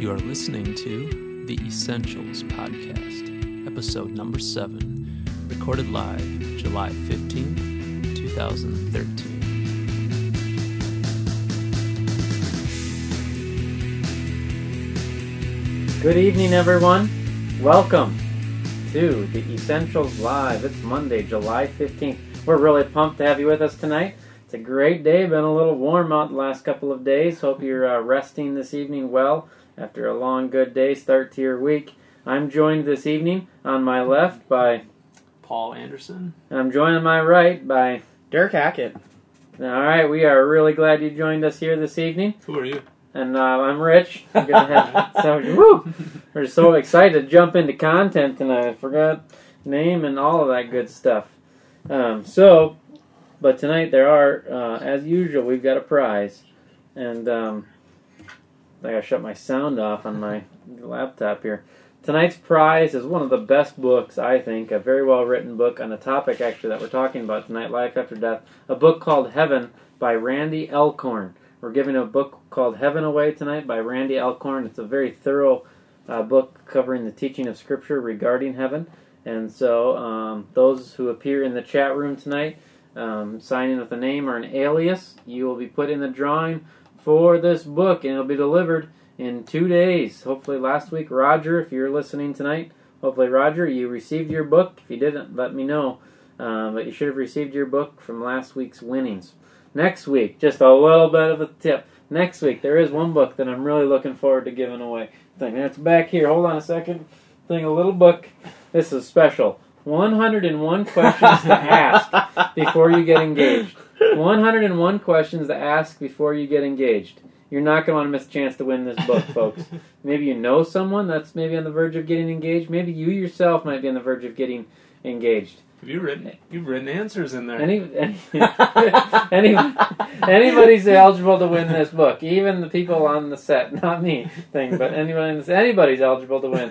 You are listening to the Essentials Podcast, episode number seven, recorded live July 15th, 2013. Good evening, everyone. Welcome to the Essentials Live. It's Monday, July 15th. We're really pumped to have you with us tonight. It's a great day. Been a little warm out the last couple of days. Hope you're uh, resting this evening well after a long, good day start to your week. I'm joined this evening on my left by, Paul Anderson. and I'm joined on my right by. Dirk Hackett. All right, we are really glad you joined us here this evening. Who are you? And uh, I'm Rich. I'm gonna have so woo. We're so excited to jump into content tonight. I forgot name and all of that good stuff. Um, so, but tonight there are, uh, as usual, we've got a prize, and um, I gotta shut my sound off on my laptop here. Tonight's prize is one of the best books, I think, a very well written book on the topic actually that we're talking about tonight, Life After Death. A book called Heaven by Randy Alcorn. We're giving a book called Heaven Away tonight by Randy Alcorn. It's a very thorough uh, book covering the teaching of Scripture regarding heaven. And so, um, those who appear in the chat room tonight, um, with a name or an alias, you will be put in the drawing for this book, and it'll be delivered in two days. Hopefully, last week, Roger, if you're listening tonight, hopefully, Roger, you received your book. If you didn't, let me know. Um, but you should have received your book from last week's winnings. Next week, just a little bit of a tip. Next week, there is one book that I'm really looking forward to giving away. Thing, it's back here. Hold on a second. Thing, a little book. This is special. 101 questions to ask before you get engaged. 101 questions to ask before you get engaged. You're not going to want to miss a chance to win this book, folks. Maybe you know someone that's maybe on the verge of getting engaged. Maybe you yourself might be on the verge of getting engaged. Have you written? You've written answers in there. Any, any, any anybody's eligible to win this book, even the people on the set, not me thing, but anybody, anybody's eligible to win.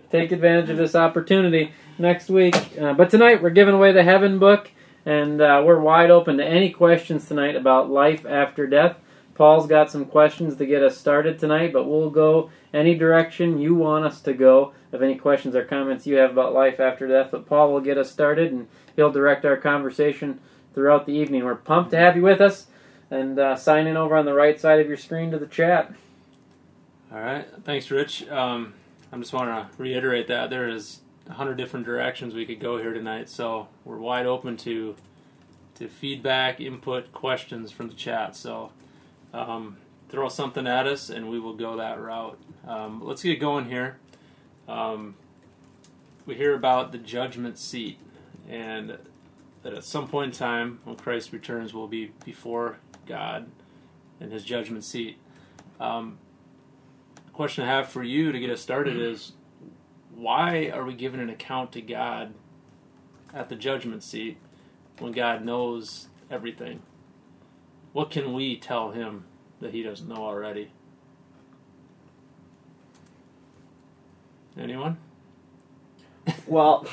Take advantage of this opportunity next week. Uh, but tonight we're giving away the Heaven book, and uh, we're wide open to any questions tonight about life after death. Paul's got some questions to get us started tonight, but we'll go any direction you want us to go. If any questions or comments you have about life after death, but Paul will get us started and he'll direct our conversation throughout the evening. We're pumped to have you with us, and uh, sign in over on the right side of your screen to the chat. All right. Thanks, Rich. Um, I just want to reiterate that there is hundred different directions we could go here tonight, so we're wide open to to feedback, input, questions from the chat. So um, throw something at us, and we will go that route. Um, let's get going here. Um, we hear about the judgment seat, and that at some point in time, when Christ returns, we'll be before God in His judgment seat. Um, question I have for you to get us started is why are we giving an account to God at the judgment seat when God knows everything? What can we tell him that he doesn't know already? Anyone? Well,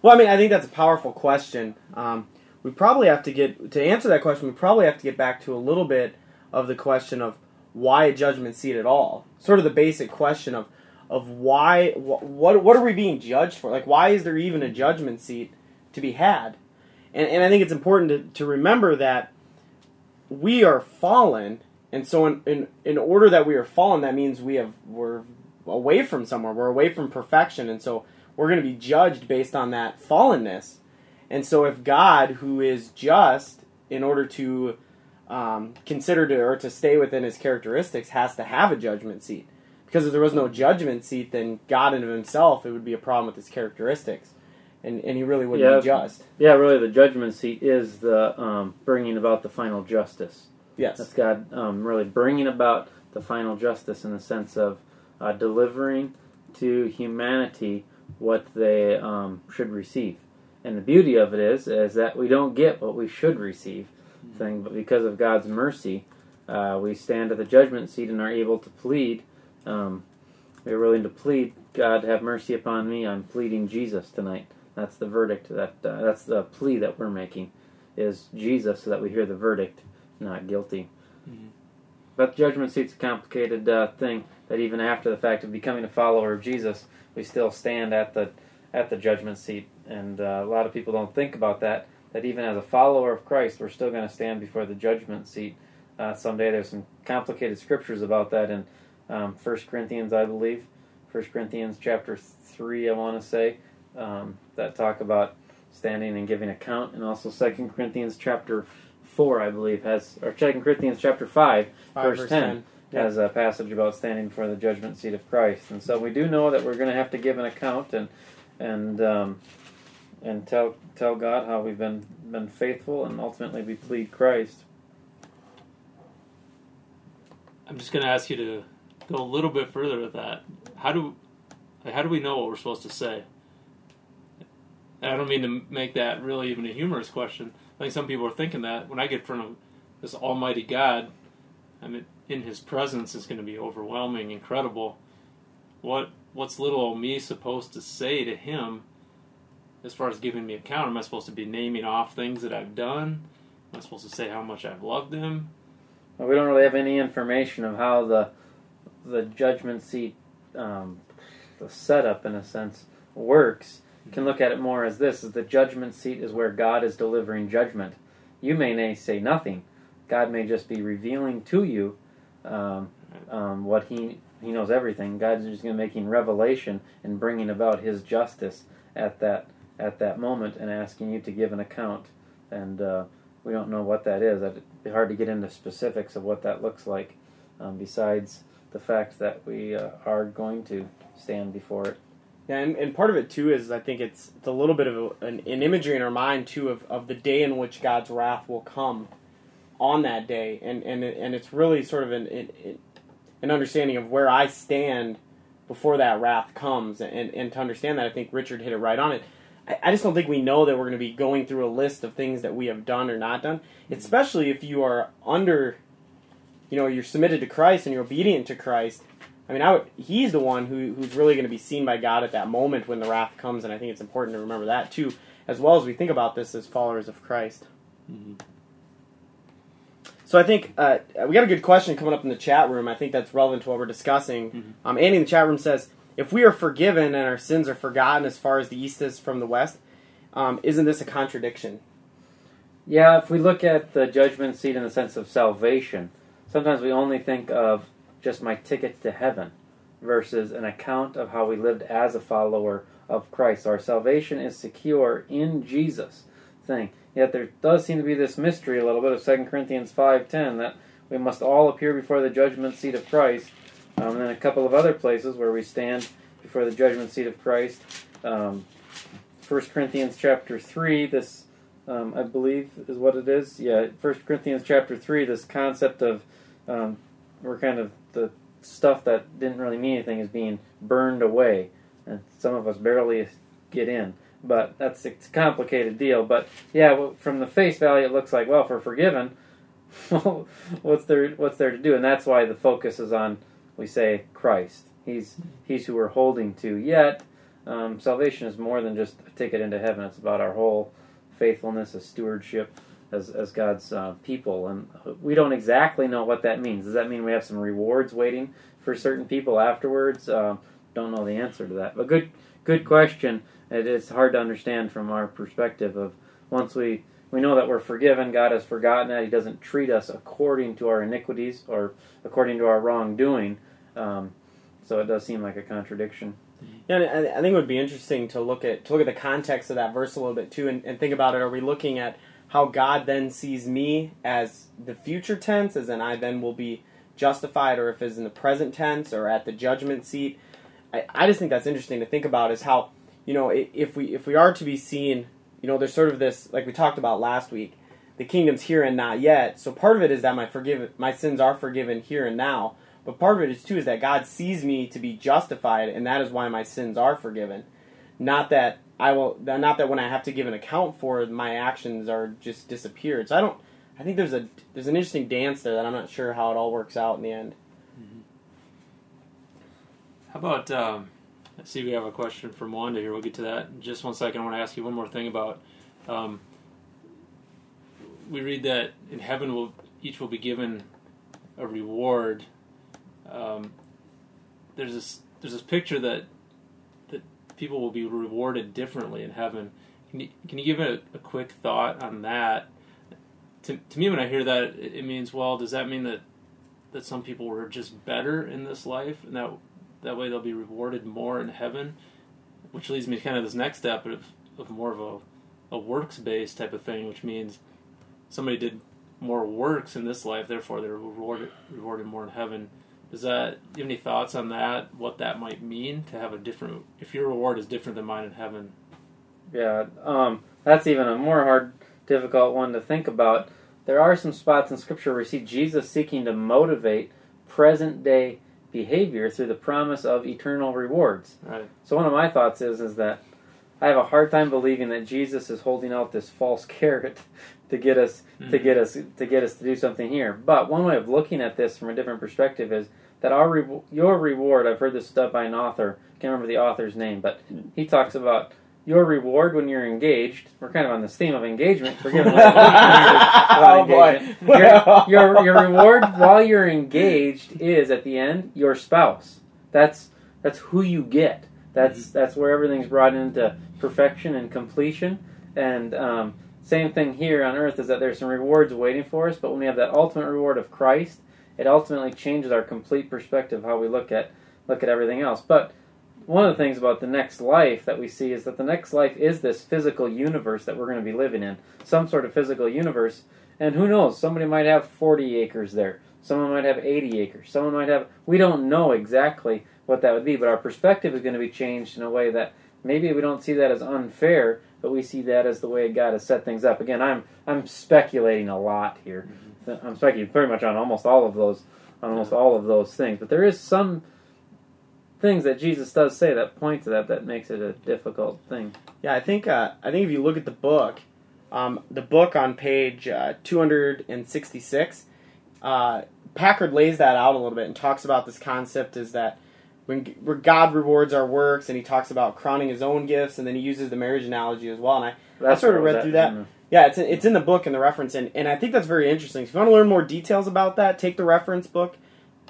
well, I mean, I think that's a powerful question. Um, we probably have to get to answer that question. We probably have to get back to a little bit of the question of why a judgment seat at all. Sort of the basic question of of why wh- what what are we being judged for? Like, why is there even a judgment seat to be had? And and I think it's important to, to remember that we are fallen, and so in, in in order that we are fallen, that means we have we're away from somewhere. We're away from perfection, and so we're going to be judged based on that fallenness. And so, if God, who is just, in order to um, consider to or to stay within His characteristics, has to have a judgment seat, because if there was no judgment seat, then God in of Himself, it would be a problem with His characteristics, and and He really wouldn't Yeah. be just. Yeah, really, the judgment seat is the um, bringing about the final justice. Yes. That's God um, really bringing about the final justice in the sense of uh, delivering to humanity what they um, should receive. And the beauty of it is, is that we don't get what we should receive, thing, but because of God's mercy, uh, we stand at the judgment seat and are able to plead. Um, we're willing to plead, God, have mercy upon me. I'm pleading Jesus tonight. That's the verdict. That uh, that's the plea that we're making, is Jesus, so that we hear the verdict, not guilty. but the judgment seat's a complicated uh, thing. That even after the fact of becoming a follower of Jesus, we still stand at the at the judgment seat, and uh, a lot of people don't think about that. That even as a follower of Christ, we're still going to stand before the judgment seat uh, someday. There's some complicated scriptures about that in um, 1 Corinthians, I believe. 1 Corinthians chapter 3, I want to say, um, that talk about standing and giving account, and also 2 Corinthians chapter 4, I believe, has, or 2 Corinthians chapter 5, Five, verse 10, Yeah. has a passage about standing before the judgment seat of Christ. And so we do know that we're going to have to give an account and, and, um, and tell, tell God how we've been, been faithful, and ultimately we plead Christ. I'm just going to ask you to go a little bit further with that. How do like, how do we know what we're supposed to say? And I don't mean to make that really even a humorous question. I think some people are thinking that when I get in front of this Almighty God, I mean, in His presence is going to be overwhelming, incredible. What what's little old me supposed to say to Him as far as giving me account? Am I supposed to be naming off things that I've done? Am I supposed to say how much I've loved Him? Well, we don't really have any information of how the the judgment seat, um, the setup in a sense, works. You can look at it more as this: is the judgment seat is where God is delivering judgment. You may nay say nothing. God may just be revealing to you um, um, what He He knows everything. God's just going to making revelation and bringing about His justice at that at that moment and asking you to give an account. And uh, we don't know what that is. It'd be hard to get into specifics of what that looks like. Um, besides the fact that we uh, are going to stand before it. Yeah, and, and part of it too is I think it's, it's a little bit of a, an, an imagery in our mind too of, of the day in which God's wrath will come on that day, and and and it's really sort of an an, an understanding of where I stand before that wrath comes, and and to understand that I think Richard hit it right on it. I, I just don't think we know that we're going to be going through a list of things that we have done or not done, especially if you are under, you know, you're submitted to Christ and you're obedient to Christ. I mean, I would, he's the one who, who's really going to be seen by God at that moment when the wrath comes, and I think it's important to remember that too, as well as we think about this as followers of Christ. Mhm. So I think uh, we got a good question coming up in the chat room. I think that's relevant to what we're discussing. Mhm. Um, Andy in the chat room says, "If we are forgiven and our sins are forgotten as far as the east is from the west, um, isn't this a contradiction?" Yeah, if we look at the judgment seat in the sense of salvation, sometimes we only think of just my ticket to heaven versus an account of how we lived as a follower of Christ. Our salvation is secure in Jesus thing. Yet there does seem to be this mystery a little bit of 2 Corinthians 5.10 that we must all appear before the judgment seat of Christ. Um, and then a couple of other places where we stand before the judgment seat of Christ. Um, 1 Corinthians chapter 3, this um, I believe is what it is. Yeah, First Corinthians chapter three. This concept of um, we're kind of the stuff that didn't really mean anything is being burned away, and some of us barely get in. But that's a complicated deal. But yeah, from the face value, it looks like well, we're forgiven, what's there what's there to do? And that's why the focus is on we say Christ. He's he's who we're holding to. Yet um, salvation is more than just a ticket into heaven. It's about our whole faithfulness, as stewardship, as as God's uh, people, and we don't exactly know what that means. Does that mean we have some rewards waiting for certain people afterwards? Uh, don't know the answer to that. But good good question. It is hard to understand from our perspective of once we we know that we're forgiven, God has forgotten that He doesn't treat us according to our iniquities or according to our wrongdoing. Um, so it does seem like a contradiction. Yeah, I think it would be interesting to look at to look at the context of that verse a little bit too, and, and think about it. Are we looking at how God then sees me as the future tense, as in I then will be justified, or if it's in the present tense, or at the judgment seat? I, I just think that's interesting to think about. Is how you know if we if we are to be seen, you know, there's sort of this like we talked about last week. The kingdom's here and not yet. So part of it is that my forgive my sins are forgiven here and now. But part of it is too is that God sees me to be justified, and that is why my sins are forgiven. Not that I will, not that when I have to give an account for my actions are just disappeared. So I don't. I think there's a there's an interesting dance there that I'm not sure how it all works out in the end. How about, um, I see we have a question from Wanda here. We'll get to that in just one second. I want to ask you one more thing about. Um, we read that in heaven will each will be given a reward, um, there's this there's this picture that people will be rewarded differently in heaven. Can you, can you give a, a quick thought on that? To, to me, when I hear that, it, it means well, does that mean that that some people were just better in this life, and that that way they'll be rewarded more in heaven? Which leads me to kind of this next step of, of more of a, a works based type of thing, which means somebody did more works in this life, therefore they're rewarded rewarded more in heaven. Does that you have any thoughts on that? What that might mean to have a different if your reward is different than mine in heaven? Yeah, um, that's even a more hard, difficult one to think about. There are some spots in Scripture where we see Jesus seeking to motivate present day behavior through the promise of eternal rewards. Right. So one of my thoughts is is that I have a hard time believing that Jesus is holding out this false carrot to get us mm-hmm. to get us to get us to do something here. But one way of looking at this from a different perspective is that our re- your reward. I've heard this stuff by an author. Can't remember the author's name, but he talks about your reward when you're engaged. We're kind of on this theme of engagement. We're giving oh boy. Your, your, your reward while you're engaged is at the end your spouse. That's that's who you get. That's mm-hmm. that's where everything's brought into perfection and completion. And um, same thing here on earth is that there's some rewards waiting for us. But when we have that ultimate reward of Christ, it ultimately changes our complete perspective how we look at look at everything else. But one of the things about the next life that we see is that the next life is this physical universe that we're going to be living in, some sort of physical universe. And who knows? Somebody might have 40 acres there. Someone might have 80 acres. Someone might have. We don't know exactly what that would be, but our perspective is going to be changed in a way that maybe we don't see that as unfair, but we see that as the way God has set things up. Again, I'm I'm speculating a lot here. Mm-hmm. I'm speculating pretty much on almost all of those on almost all of those things, but there is some things that Jesus does say that point to that that makes it a difficult thing. Yeah, I think uh, I think if you look at the book, um, the book on page uh, 266, uh, Packer lays that out a little bit and talks about this concept is that when God rewards our works, and he talks about crowning his own gifts, and then he uses the marriage analogy as well. And I, that's I sort of read through that. Yeah, it's it's in the book and the reference, and, and I think that's very interesting. If you want to learn more details about that, take the reference book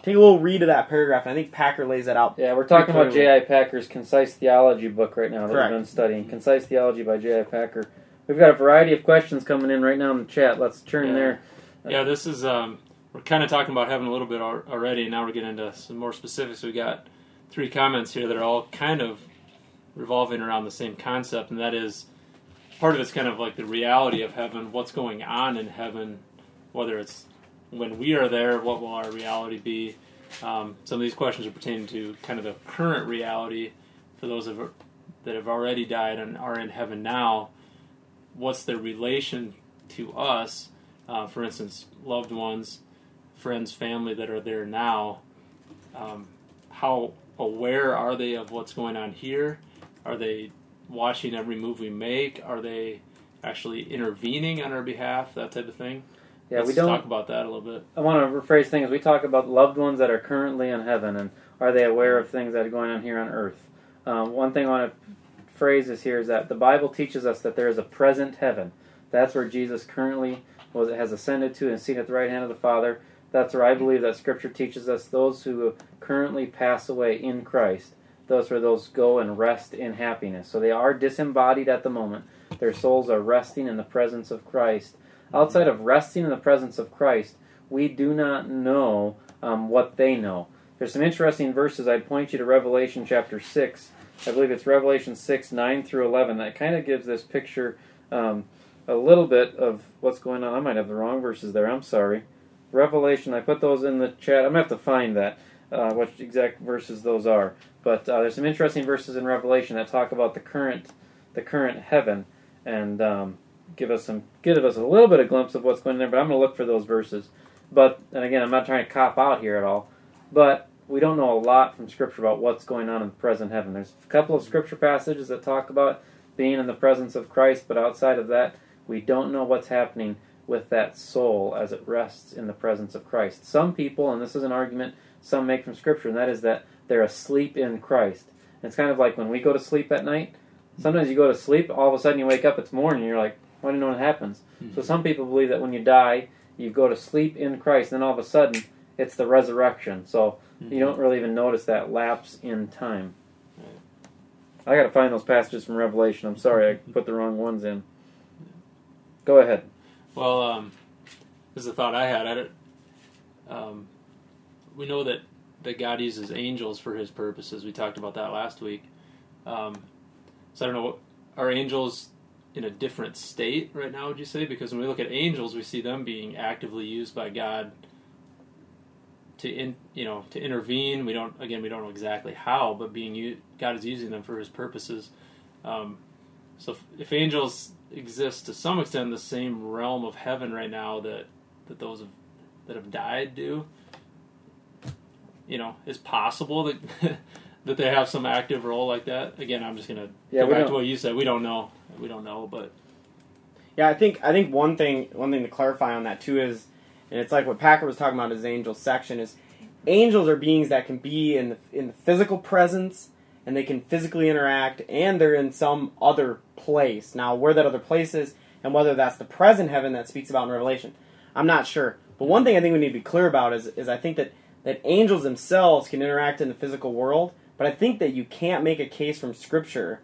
Take a little read of that paragraph. I think Packer lays that out. Yeah, we're talking about J.I. Packer's Concise Theology book right now that Correct. we've been studying. Concise Theology by J.I. Packer. We've got a variety of questions coming in right now in the chat. Let's turn yeah. there. Yeah, this is um, we're kind of talking about heaven a little bit already. and Now we're getting into some more specifics. We got three comments here that are all kind of revolving around the same concept, and that is part of it's kind of like the reality of heaven, what's going on in heaven, whether it's when we are there, what will our reality be? Um, some of these questions are pertaining to kind of the current reality for those of, that have already died and are in heaven now. What's their relation to us? Uh, for instance, loved ones, friends, family that are there now. Um, how aware are they of what's going on here? Are they watching every move we make? Are they actually intervening on our behalf? That type of thing. Yeah, Let's we don't talk about that a little bit. I want to rephrase things. We talk about loved ones that are currently in heaven, and are they aware of things that are going on here on earth? Um, one thing I want to phrase is here is that the Bible teaches us that there is a present heaven. That's where Jesus currently was has ascended to and seen at the right hand of the Father. That's where I believe that Scripture teaches us those who currently pass away in Christ. Those where those go and rest in happiness. So they are disembodied at the moment. Their souls are resting in the presence of Christ outside of resting in the presence of Christ, we do not know um, what they know. There's some interesting verses. I'd point you to Revelation chapter 6. I believe it's Revelation 6, 9 through 11. That kind of gives this picture um, a little bit of what's going on. I might have the wrong verses there. I'm sorry. Revelation, I put those in the chat. I'm to have to find that, uh, what exact verses those are. But uh, there's some interesting verses in Revelation that talk about the current, the current heaven. And um, give us some give us a little bit of glimpse of what's going on there. But I'm to look for those verses. But and again, I'm not trying to cop out here at all. But we don't know a lot from Scripture about what's going on in the present heaven. There's a couple of Scripture passages that talk about being in the presence of Christ, but outside of that, we don't know what's happening with that soul as it rests in the presence of Christ. Some people, and this is an argument some make from Scripture, and that is that they're asleep in Christ. And it's kind of like when we go to sleep at night. Sometimes you go to sleep, all of a sudden you wake up, it's morning, and you're like, I don't know what happens. Mm-hmm. So some people believe that when you die, you go to sleep in Christ, and then all of a sudden it's the resurrection. So Mm-hmm. you don't really even notice that lapse in time. I got to find those passages from Revelation. I'm sorry, I put the wrong ones in. Go ahead. Well, um, this is a thought I had. I don't, um, we know that, that God uses angels for His purposes. We talked about that last week. Um, so I don't know. Are angels in a different state right now? Would you say? Because when we look at angels, we see them being actively used by God to in you know to intervene. We don't again we don't know exactly how, but being God is using them for His purposes. Um, so if, if angels exist to some extent in the same realm of heaven right now that that those have, that have died do, you know, it's possible that that they have some active role like that. Again, I'm just gonna Yeah, go back don't- to what you said. We don't know. We don't know, but Yeah, I think I think one thing one thing to clarify on that too is, and it's like what Packer was talking about his angel section is, angels are beings that can be in the in the physical presence and they can physically interact and they're in some other place. Now, where that other place is and whether that's the present heaven that speaks about in Revelation, I'm not sure. But one thing I think we need to be clear about is is I think that that angels themselves can interact in the physical world, but I think that you can't make a case from Scripture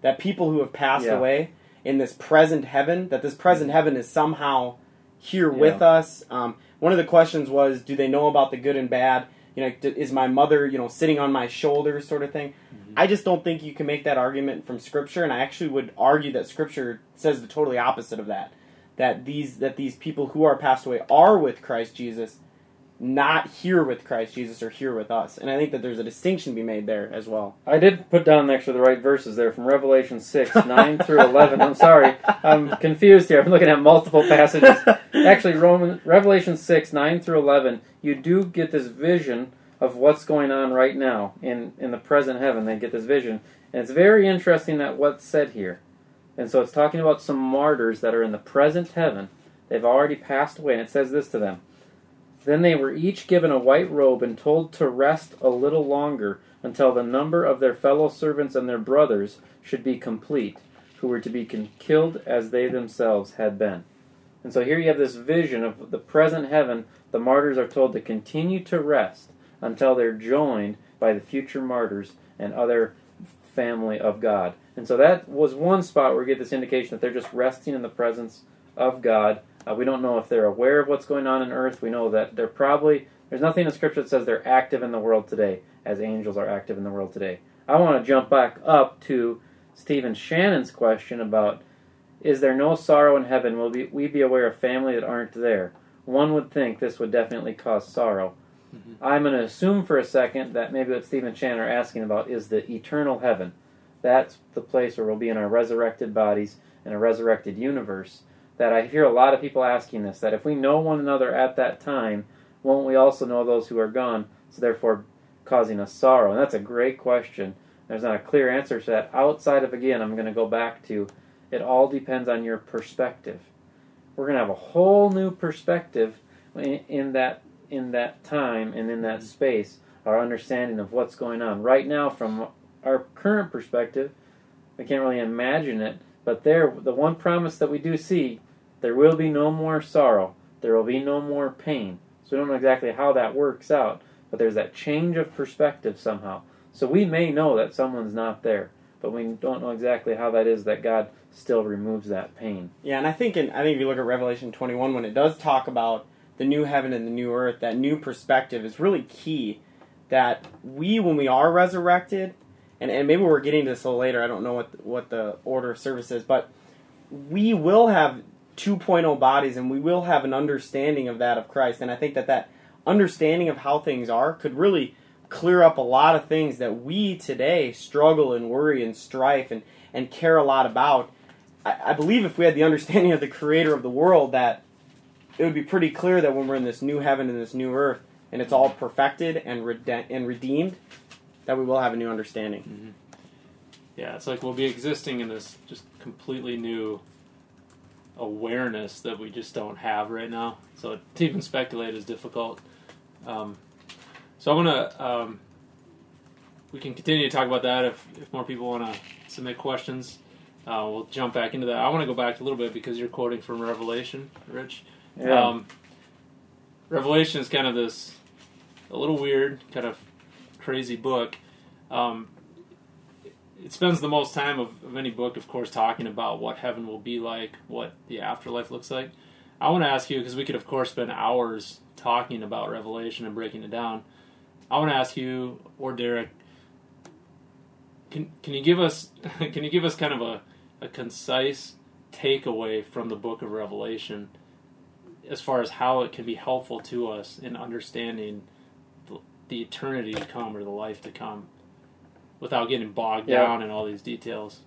that people who have passed Yeah. away in this present heaven, that this present heaven is somehow here Yeah. with us. Um, one of the questions was, do they know about the good and bad? You know, is my mother, you know, sitting on my shoulders, sort of thing. Mm-hmm. I just don't think you can make that argument from Scripture, and I actually would argue that Scripture says the totally opposite of that. That these that these people who are passed away are with Christ Jesus, not here with Christ Jesus or here with us. And I think that there's a distinction to be made there as well. I did put down actually the right verses there from Revelation 6, 9 through 11. I'm sorry, I'm confused here. I'm looking at multiple passages. Actually, Roman Revelation 6, 9 through 11, you do get this vision of what's going on right now in, in the present heaven. They get this vision. And it's very interesting that what's said here. And so it's talking about some martyrs that are in the present heaven. They've already passed away. And it says this to them Then they were each given a white robe and told to rest a little longer until the number of their fellow servants and their brothers should be complete, who were to be killed as they themselves had been. And so here you have this vision of the present heaven. The martyrs are told to continue to rest until they're joined by the future martyrs and other family of God. And so that was one spot where we get this indication that they're just resting in the presence of God. Uh, we don't know if they're aware of what's going on in earth. We know that they're probably, there's nothing in Scripture that says they're active in the world today as angels are active in the world today. I want to jump back up to Stephen Shannon's question about is there no sorrow in heaven? Will we, we be aware of family that aren't there? One would think this would definitely cause sorrow. Mhm. I'm going to assume for a second that maybe what Stephen Shannon are asking about is the eternal heaven. That's the place where we'll be in our resurrected bodies in a resurrected universe. That I hear a lot of people asking this that if we know one another at that time, won't we also know those who are gone? So therefore, causing us sorrow. And that's a great question. There's not a clear answer to that. Outside of again, I'm going to go back to it all depends on your perspective. We're going to have a whole new perspective in, in that in that time and in that space. Our understanding of what's going on right now, from our current perspective, we can't really imagine it. But there, the one promise that we do see, there will be no more sorrow. There will be no more pain. So we don't know exactly how that works out, but there's that change of perspective somehow. So we may know that someone's not there, but we don't know exactly how that is that God still removes that pain. Yeah, and I think in, I think if you look at Revelation 21 when it does talk about the new heaven and the new earth, that new perspective is really key. That we, when we are resurrected, and, and maybe we're getting to this a little later. I don't know what what the order of service is, but we will have 2.0 bodies, and we will have an understanding of that of Christ. And I think that that understanding of how things are could really clear up a lot of things that we today struggle and worry and strife and, and care a lot about. I, I believe if we had the understanding of the creator of the world, that it would be pretty clear that when we're in this new heaven and this new earth, and it's all perfected and, rede- and redeemed, that we will have a new understanding. Mm-hmm. Yeah, it's like we'll be existing in this just completely new awareness that we just don't have right now. So to even speculate is difficult. Um, so I'm gonna um, we can continue to talk about that if if more people want to submit questions. Uh, we'll jump back into that. I want to go back a little bit because you're quoting from Revelation, Rich. Yeah. Um, Revelation is kind of this a little weird, kind of crazy book. Um, it spends the most time of, of any book, of course, talking about what heaven will be like, what the afterlife looks like. I want to ask you because we could, of course, spend hours talking about Revelation and breaking it down. I want to ask you or Derek, can can you give us can you give us kind of a, a concise takeaway from the book of Revelation as far as how it can be helpful to us in understanding the, the eternity to come or the life to come without getting bogged Yeah. down in all these details.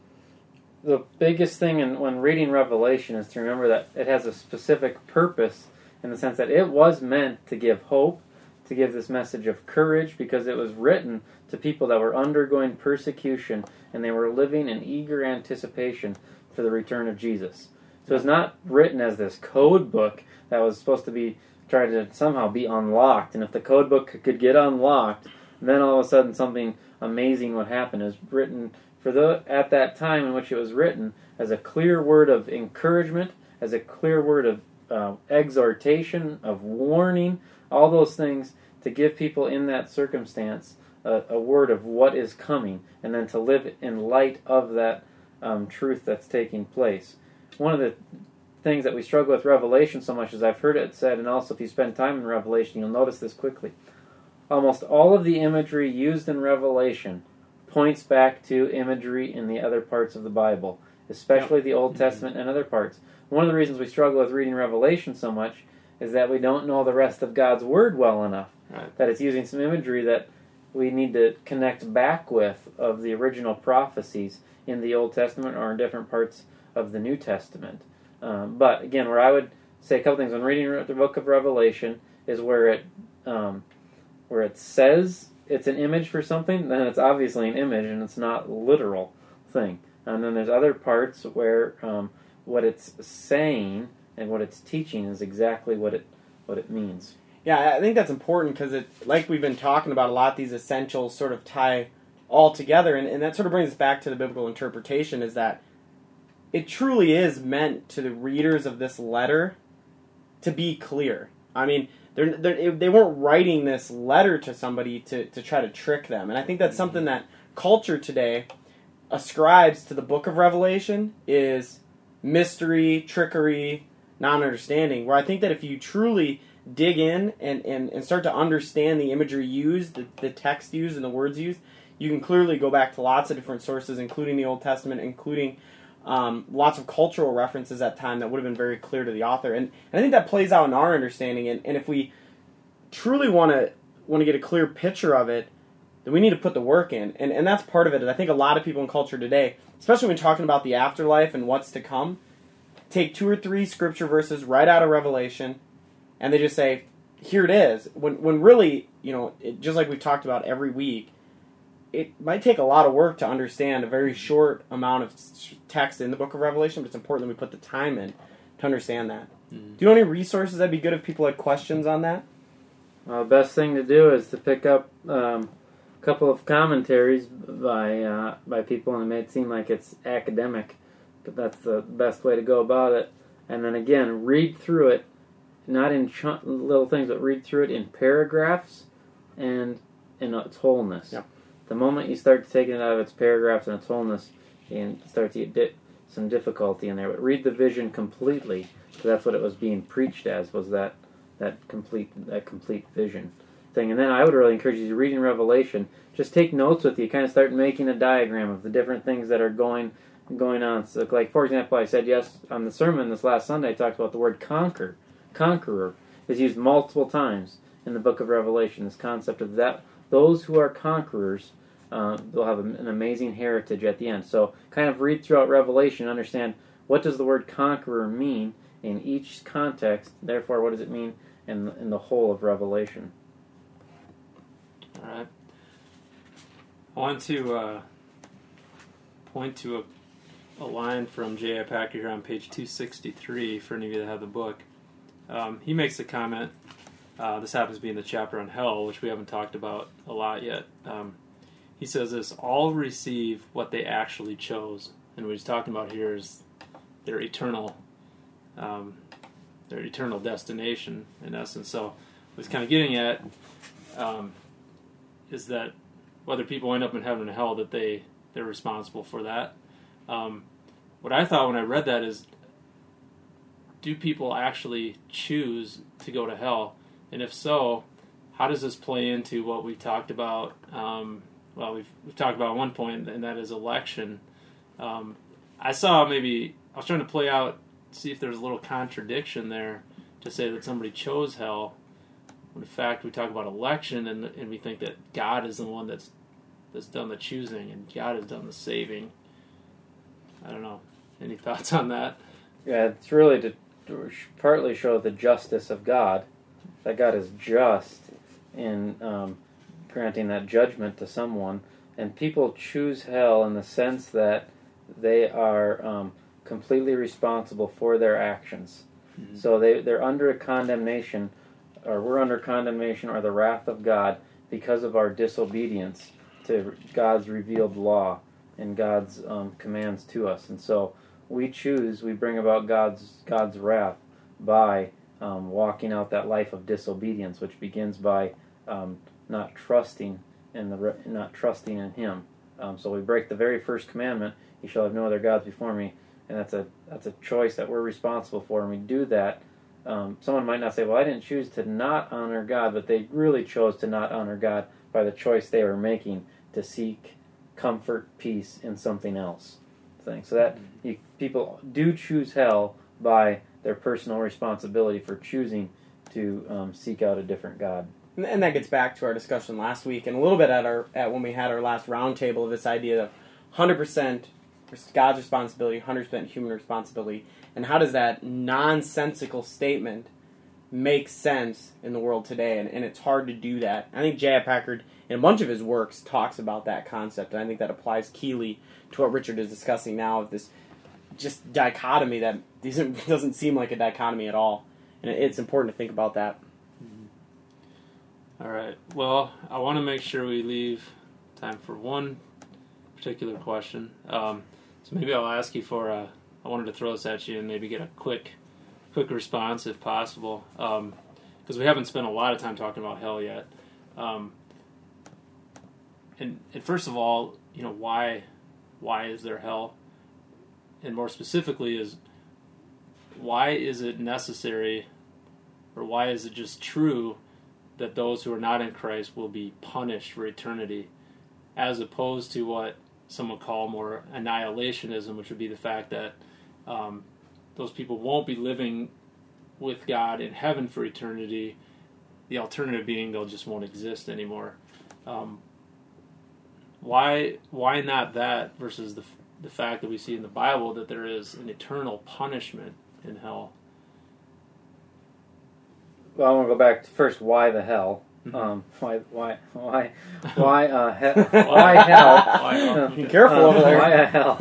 the biggest thing in, when reading Revelation is to remember that it has a specific purpose in the sense that it was meant to give hope, to give this message of courage, because it was written to people that were undergoing persecution and they were living in eager anticipation for the return of Jesus. So it's not written as this code book that was supposed to be tried to somehow be unlocked. And if the code book could get unlocked, then all of a sudden something amazing would happen. Is written for the at that time in which it was written as a clear word of encouragement, as a clear word of uh, exhortation, of warning, all those things to give people in that circumstance a, a word of what is coming, and then to live in light of that um, truth that's taking place. One of the things that we struggle with Revelation so much is I've heard it said, and also if you spend time in Revelation, you'll notice this quickly. Almost all of the imagery used in Revelation points back to imagery in the other parts of the Bible, especially the Old Testament and other parts. One of the reasons we struggle with reading Revelation so much is that we don't know the rest of God's Word well enough. Right. That it's using some imagery that we need to connect back with of the original prophecies in the Old Testament or in different parts of the New Testament. Um, but again, where I would say a couple things when reading the book of Revelation is where it um, where it says it's an image for something, then it's obviously an image and it's not literal thing. And then there's other parts where um, what it's saying and what it's teaching is exactly what it what it means. Yeah, I think that's important because it, like we've been talking about a lot, these essentials sort of tie all together, and, and that sort of brings us back to the biblical interpretation is that it truly is meant to the readers of this letter to be clear. I mean, they're, they're, they weren't writing this letter to somebody to, to try to trick them, and I think that's something mm-hmm. that culture today ascribes to the book of Revelation is mystery, trickery, non-understanding. Where I think that if you truly dig in and, and, and start to understand the imagery used, the, the text used, and the words used, you can clearly go back to lots of different sources, including the Old Testament, including um, lots of cultural references at time that would have been very clear to the author. And, and I think that plays out in our understanding. And, and if we truly want to want to get a clear picture of it, then we need to put the work in. And, and that's part of it. And I think a lot of people in culture today, especially when talking about the afterlife and what's to come, take two or three scripture verses right out of Revelation and they just say, here it is. When, when really, you know, it, just like we've talked about every week, it might take a lot of work to understand a very short amount of text in the book of Revelation, but it's important that we put the time in to understand that. Mhm. Do you know any resources that'd be good if people had questions on that? Uh, best thing to do is to pick up um, a couple of commentaries by uh, by people, and it may seem like it's academic, but that's the best way to go about it. And then again, read through it, not in chunk, little things, but read through it in paragraphs and in its wholeness. Yep. The moment you start taking it out of its paragraphs and its wholeness, you start to get di- some difficulty in there. But read the vision completely, because that's what it was being preached as was that that complete that complete vision thing. And then I would really encourage you to read in Revelation. Just take notes with you. Kind of start making a diagram of the different things that are going going on. So, like for example, I said yes on the sermon this last Sunday. I talked about the word conquer, conqueror is used multiple times in the book of Revelation. This concept of that those who are conquerors. Uh, they'll have an amazing heritage at the end. So, kind of read throughout Revelation, understand what does the word conqueror mean in each context. Therefore, what does it mean in in the whole of Revelation? All right. I want to uh, point to a, a line from J.I. Packer here on page 263 for any of you that have the book. Um, he makes a comment. Uh, this happens to be in the chapter on hell, which we haven't talked about a lot yet. Um, he says this all receive what they actually chose. And what he's talking about here is their eternal. Um, their eternal destination, in essence. So, what he's kind of getting at um, is that whether people end up in heaven and hell, that they they're responsible for that. Um, what I thought when I read that is, do people actually choose to go to hell? And if so, how does this play into what we talked about? Um, well, we've, we've talked about one point, and that is election. Um, I saw maybe I was trying to play out, see if there's a little contradiction there to say that somebody chose hell. When in fact, we talk about election, and and we think that God is the one that's that's done the choosing, and God has done the saving. I don't know. Any thoughts on that? Yeah, it's really to, partly show the justice of God, that God is just in um, granting that judgment to someone, and people choose hell in the sense that they are um, completely responsible for their actions. Mhm. So they they're under a condemnation, or we're under condemnation or the wrath of God because of our disobedience to God's revealed law and God's um, commands to us, and so we choose we bring about God's God's wrath by um, walking out that life of disobedience, which begins by um, not trusting in the re- not trusting in Him. Um, so we break the very first commandment: "You shall have no other gods before me," and that's a that's a choice that we're responsible for, and we do that. Um, someone might not say, "Well, I didn't choose to not honor God," but they really chose to not honor God by the choice they were making to seek comfort, peace in something else. Thing. So that you, people do choose hell by their personal responsibility for choosing to um, seek out a different God. And- and that gets back to our discussion last week and a little bit at our at when we had our last roundtable of this idea of 100% God's responsibility, 100% human responsibility, and how does that nonsensical statement make sense in the world today? And, and it's hard to do that. I think J.I. Packer, in a bunch of his works, talks about that concept, and I think that applies keenly to what Richard is discussing now of this just dichotomy that doesn't doesn't seem like a dichotomy at all, and it's important to think about that. All right. Well, I want to make sure we leave time for one particular question. Um, so maybe I'll ask you for a. I wanted to throw this at you and maybe get a quick, quick response if possible, because we haven't spent a lot of time talking about hell yet. Um, and, and first of all, you know why, why is there hell? And more specifically, is why is it necessary, or why is it just true? That those who are not in Christ will be punished for eternity, as opposed to what some would call more annihilationism, which would be the fact that um, those people won't be living with God in heaven for eternity. The alternative being they'll just won't exist anymore. Um, why why not that versus the the fact that we see in the Bible that there is an eternal punishment in hell? Well, I want to go back to first. Why the hell? Mhm. Um, why, why, why, why, uh, he- why hell? Be careful Um, over there. Why a hell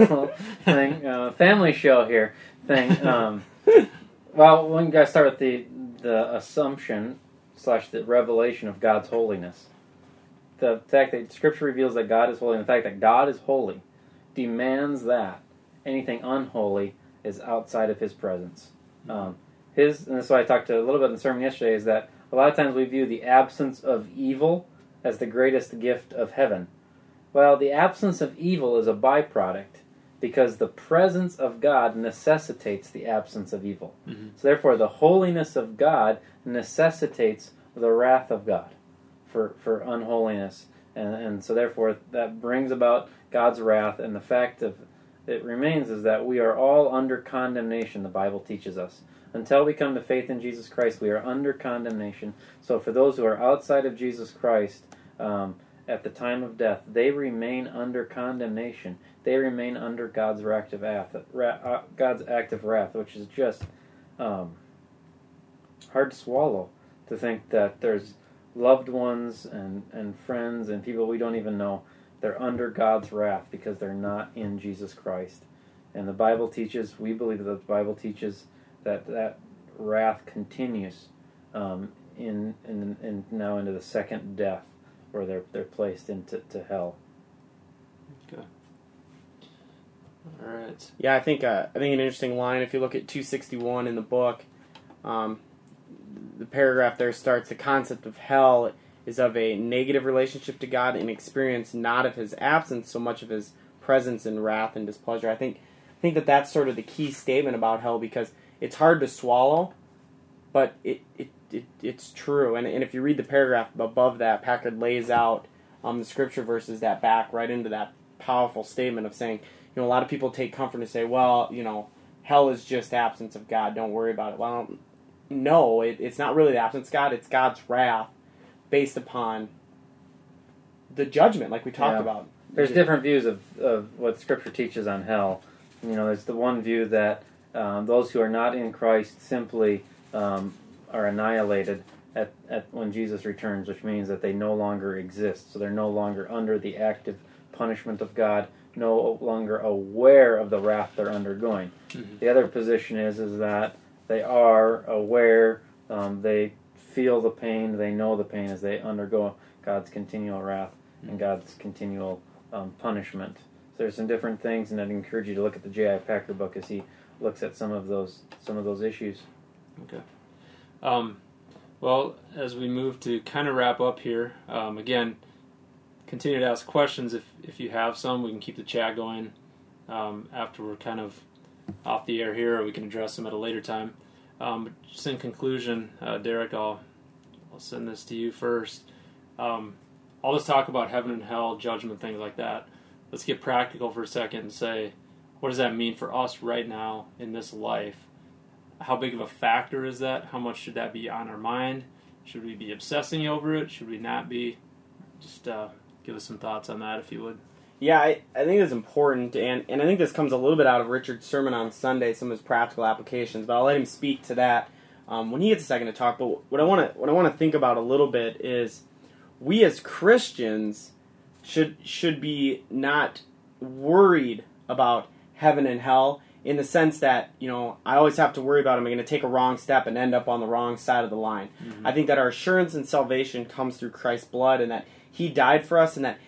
thing? Uh, family show here thing. Um, well, we got to start with the the assumption slash the revelation of God's holiness. The fact that Scripture reveals that God is holy, and the fact that God is holy, demands that anything unholy is outside of His presence. Um, his, and that's why I talked to a little bit in the sermon yesterday, is that a lot of times we view the absence of evil as the greatest gift of heaven. Well, the absence of evil is a byproduct because the presence of God necessitates the absence of evil. Mhm. So, therefore, the holiness of God necessitates the wrath of God for, for unholiness. And, and so, therefore, that brings about God's wrath. And the fact of it remains is that we are all under condemnation, the Bible teaches us. Until we come to faith in Jesus Christ, we are under condemnation. So, for those who are outside of Jesus Christ, um, at the time of death, they remain under condemnation. They remain under God's active wrath, ra- uh, God's active wrath, which is just um, hard to swallow. To think that there's loved ones and, and friends and people we don't even know, they're under God's wrath because they're not in Jesus Christ. And the Bible teaches, we believe that the Bible teaches that that wrath continues um, in, in, in now into the second death where they're they're placed into to hell. All right. Yeah, I think uh, I think an interesting line. If you look at 261 in the book, um, the paragraph there starts. The concept of hell is of a negative relationship to God and experience not of His absence so much of His presence and wrath and displeasure. I think I think that that's sort of the key statement about hell because it's hard to swallow, but it, it, it it's true. And, and if you read the paragraph above that, Packer lays out um, the scripture verses that back right into that powerful statement of saying, you know, a lot of people take comfort and say, well, you know, hell is just absence of God. Don't worry about it. Well, no, it, it's not really the absence of God. It's God's wrath based upon the judgment, like we talked Yeah. about. There's different views of, of what Scripture teaches on hell. You know, there's the one view that um, those who are not in Christ simply um, are annihilated at, at when Jesus returns, which means that they no longer exist. So they're no longer under the active punishment of God, no longer aware of the wrath they're undergoing. Mhm. The other position is is that they are aware, um, they feel the pain, they know the pain as they undergo God's continual wrath and God's continual um, punishment. So there's some different things, and I'd encourage you to look at the J.I. Packer book as he looks at some of those some of those issues. Okay. Um, well, as we move to kind of wrap up here, um, again, continue to ask questions if, if you have some. We can keep the chat going um, after we're kind of off the air here, or we can address them at a later time. Um, just in conclusion, uh, Derek, I'll, I'll send this to you first. Um, all this talk about heaven and hell, judgment, things like that. Let's get practical for a second and say, what does that mean for us right now in this life? how big of a factor is that? How much should that be on our mind? Should we be obsessing over it? Should we not be? Just uh, give us some thoughts on that, if you would. Yeah, I, I think it's important, and, and I think this comes a little bit out of Richard's sermon on Sunday, some of his practical applications. But I'll let him speak to that um, when he gets a second to talk. But what I want to what I want to think about a little bit is we as Christians should should be not worried about heaven and hell in the sense that you know I always have to worry about am I going to take a wrong step and end up on the wrong side of the line. Mm-hmm. I think that our assurance and salvation comes through Christ's blood and that He died for us and that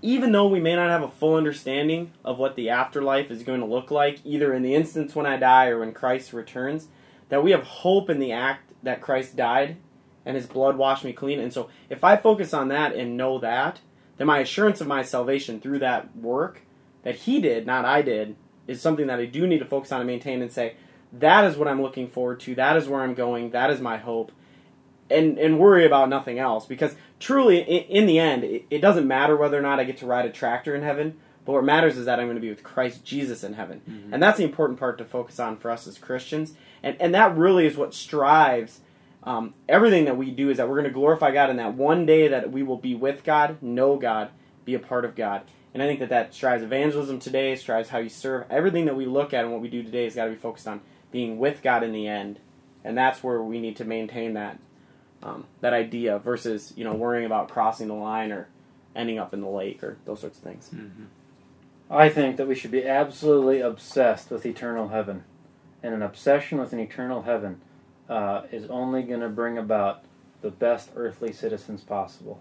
even though we may not have a full understanding of what the afterlife is going to look like, either in the instance when I die or when Christ returns, that we have hope in the act that Christ died and his blood washed me clean. And so if I focus on that and know that, then my assurance of my salvation through that work that he did, not I did, is something that I do need to focus on and maintain and say, that is what I'm looking forward to, that is where I'm going, that is my hope. And, and worry about nothing else because truly in, in the end it, it doesn't matter whether or not i get to ride a tractor in heaven but what matters is that i'm going to be with christ jesus in heaven Mhm. and that's the important part to focus on for us as christians and, and that really is what strives um, everything that we do is that we're going to glorify god in that one day that we will be with god know god be a part of god and i think that that strives evangelism today strives how you serve everything that we look at and what we do today has got to be focused on being with god in the end and that's where we need to maintain that um, that idea versus you know worrying about crossing the line or ending up in the lake or those sorts of things. Mm-hmm. I think that we should be absolutely obsessed with eternal heaven, and an obsession with an eternal heaven uh, is only going to bring about the best earthly citizens possible,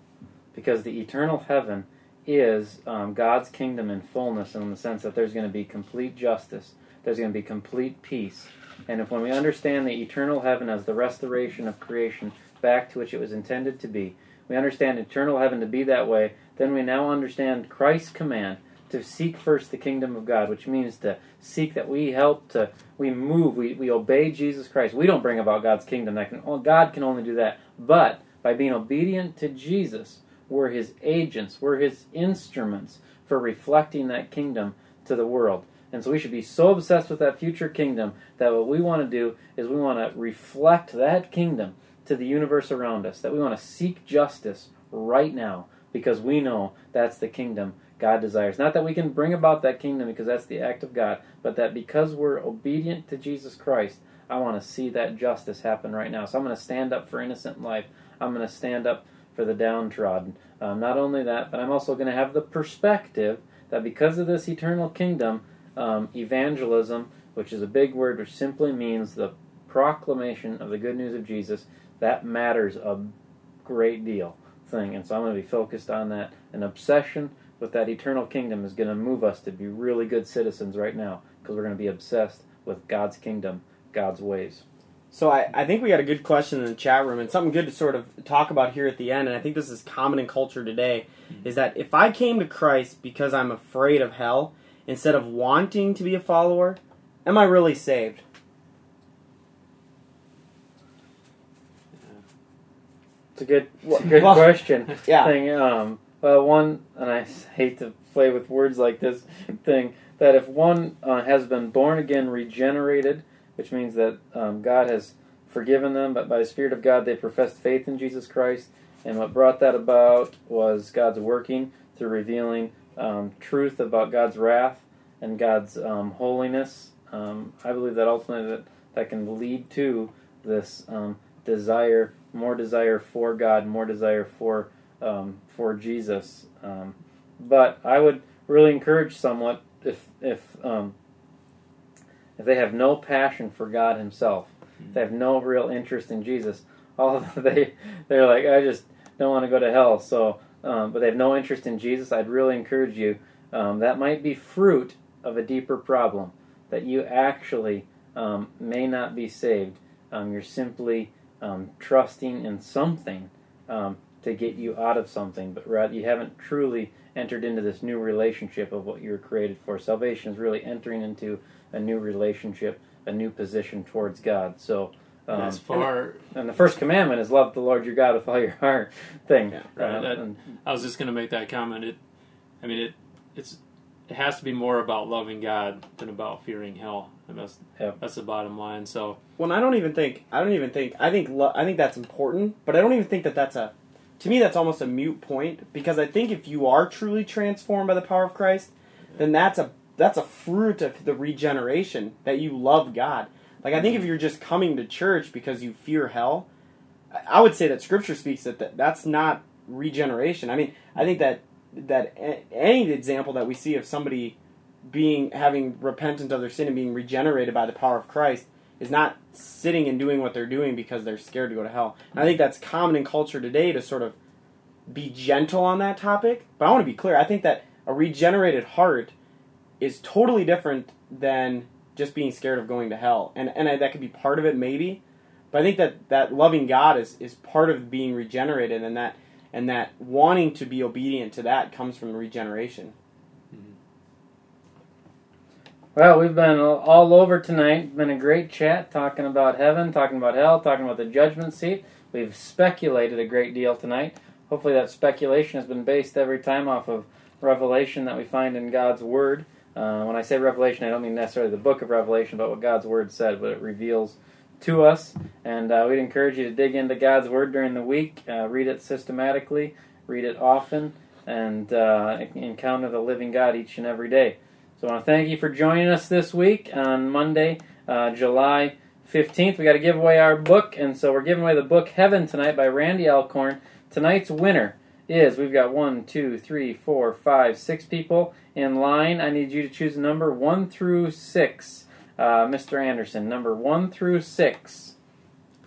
because the eternal heaven is um, God's kingdom in fullness, in the sense that there's going to be complete justice, there's going to be complete peace, and if when we understand the eternal heaven as the restoration of creation back to which it was intended to be, we understand eternal heaven to be that way, then we now understand Christ's command to seek first the kingdom of God, which means to seek that we help to we move, we, we obey Jesus Christ. We don't bring about God's kingdom. That can God can only do that. But by being obedient to Jesus, we're his agents, we're his instruments for reflecting that kingdom to the world. And so we should be so obsessed with that future kingdom that what we want to do is we want to reflect that kingdom to the universe around us, that we want to seek justice right now because we know that's the kingdom God desires. Not that we can bring about that kingdom because that's the act of God, but that because we're obedient to Jesus Christ, I want to see that justice happen right now. So I'm going to stand up for innocent life. I'm going to stand up for the downtrodden. Um, not only that, but I'm also going to have the perspective that because of this eternal kingdom, um, evangelism, which is a big word which simply means the proclamation of the good news of Jesus, that matters a great deal thing. And so I'm going to be focused on that. An obsession with that eternal kingdom is going to move us to be really good citizens right now because we're going to be obsessed with God's kingdom, God's ways. So I, I think we got a good question in the chat room and something good to sort of talk about here at the end. And I think this is common in culture today is that if I came to Christ because I'm afraid of hell instead of wanting to be a follower, am I really saved? It's a good, it's a good Well, question. Yeah. Thing, um, well, one, and I hate to play with words like this thing, that if one uh, has been born again, regenerated, which means that um, God has forgiven them, but by the Spirit of God they professed faith in Jesus Christ, and what brought that about was God's working through revealing um, truth about God's wrath and God's um, holiness. Um, I believe that ultimately that, that can lead to this um, desire, more desire for God, more desire for um, for Jesus. But I would really encourage somewhat if if if they have no passion for God Himself, if they have no real interest in Jesus, all they they're like I just don't want to go to hell. So, um, but they have no interest in Jesus. I'd really encourage you. Um, that might be fruit of a deeper problem that you actually um, may not be saved. Um, you're simply um, trusting in something um, to get you out of something, but rather you haven't truly entered into this new relationship of what you were created for. Salvation is really entering into a new relationship, a new position towards God. So, um, as far and the first commandment is love the Lord your God with all your heart. Thing, Yeah, right, Uh, that- and- I was just going to make that comment. It, I mean, it, it's, it has to be more about loving God than about fearing hell, and that's Yep. that's the bottom line. So Well, I don't even think I don't even think I think lo- I think that's important, but I don't even think that that's a to me that's almost a mute point because I think if you are truly transformed by the power of Christ, then that's a that's a fruit of the regeneration that you love God. Like I think if mm-hmm. you're just coming to church because you fear hell, I- would say that Scripture speaks that that- that's not regeneration. I mean, I think that that any example that we see of somebody being having repentant of their sin and being regenerated by the power of Christ is not sitting and doing what they're doing because they're scared to go to hell. And I think that's common in culture today to sort of be gentle on that topic. But I want to be clear. I think that a regenerated heart is totally different than just being scared of going to hell. And and I, that could be part of it maybe. But I think that that loving God is is part of being regenerated and that and that wanting to be obedient to that comes from regeneration. Mm-hmm. Well, we've been all over tonight. Been a great chat talking about heaven, talking about hell, talking about the judgment seat. We've speculated a great deal tonight. Hopefully, that speculation has been based every time off of revelation that we find in God's Word. Uh, when I say revelation, I don't mean necessarily the book of Revelation, but what God's Word said, what it reveals to us. And uh, we'd encourage you to dig into God's Word during the week, uh, read it systematically, read it often, and uh, encounter the living God each and every day. So I want to thank you for joining us this week on Monday, uh, July 15th. We got to give away our book, and so we're giving away the book Heaven tonight by Randy Alcorn. Tonight's winner is we've got one, two, three, four, five, six people in line. I need you to choose a number one through six. Uh, Mr. Anderson, number one through six.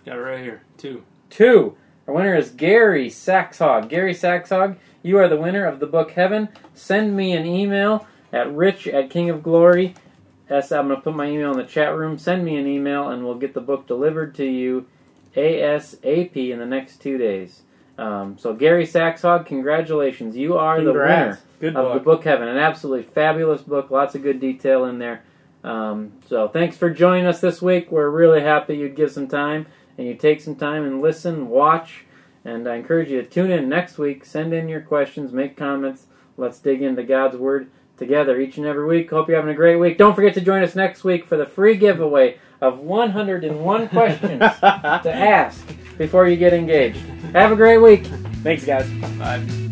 got it right here. Two. Two. Our winner is Gary Saxhog. Gary Saxhog, you are the winner of the book Heaven. Send me an email at rich at King of Glory. I'm going to put my email in the chat room. Send me an email and we'll get the book delivered to you ASAP in the next two days. Um, so, Gary Saxhog, congratulations. You are the winner Good of book. the book Heaven. An absolutely fabulous book. Lots of good detail in there. Um, so thanks for joining us this week. We're really happy you'd give some time and you take some time and listen, watch, and I encourage you to tune in next week. Send in your questions, make comments. Let's dig into God's Word together each and every week. Hope you're having a great week. Don't forget to join us next week for the free giveaway of 101 questions to ask before you get engaged. Have a great week. Thanks, guys. Five.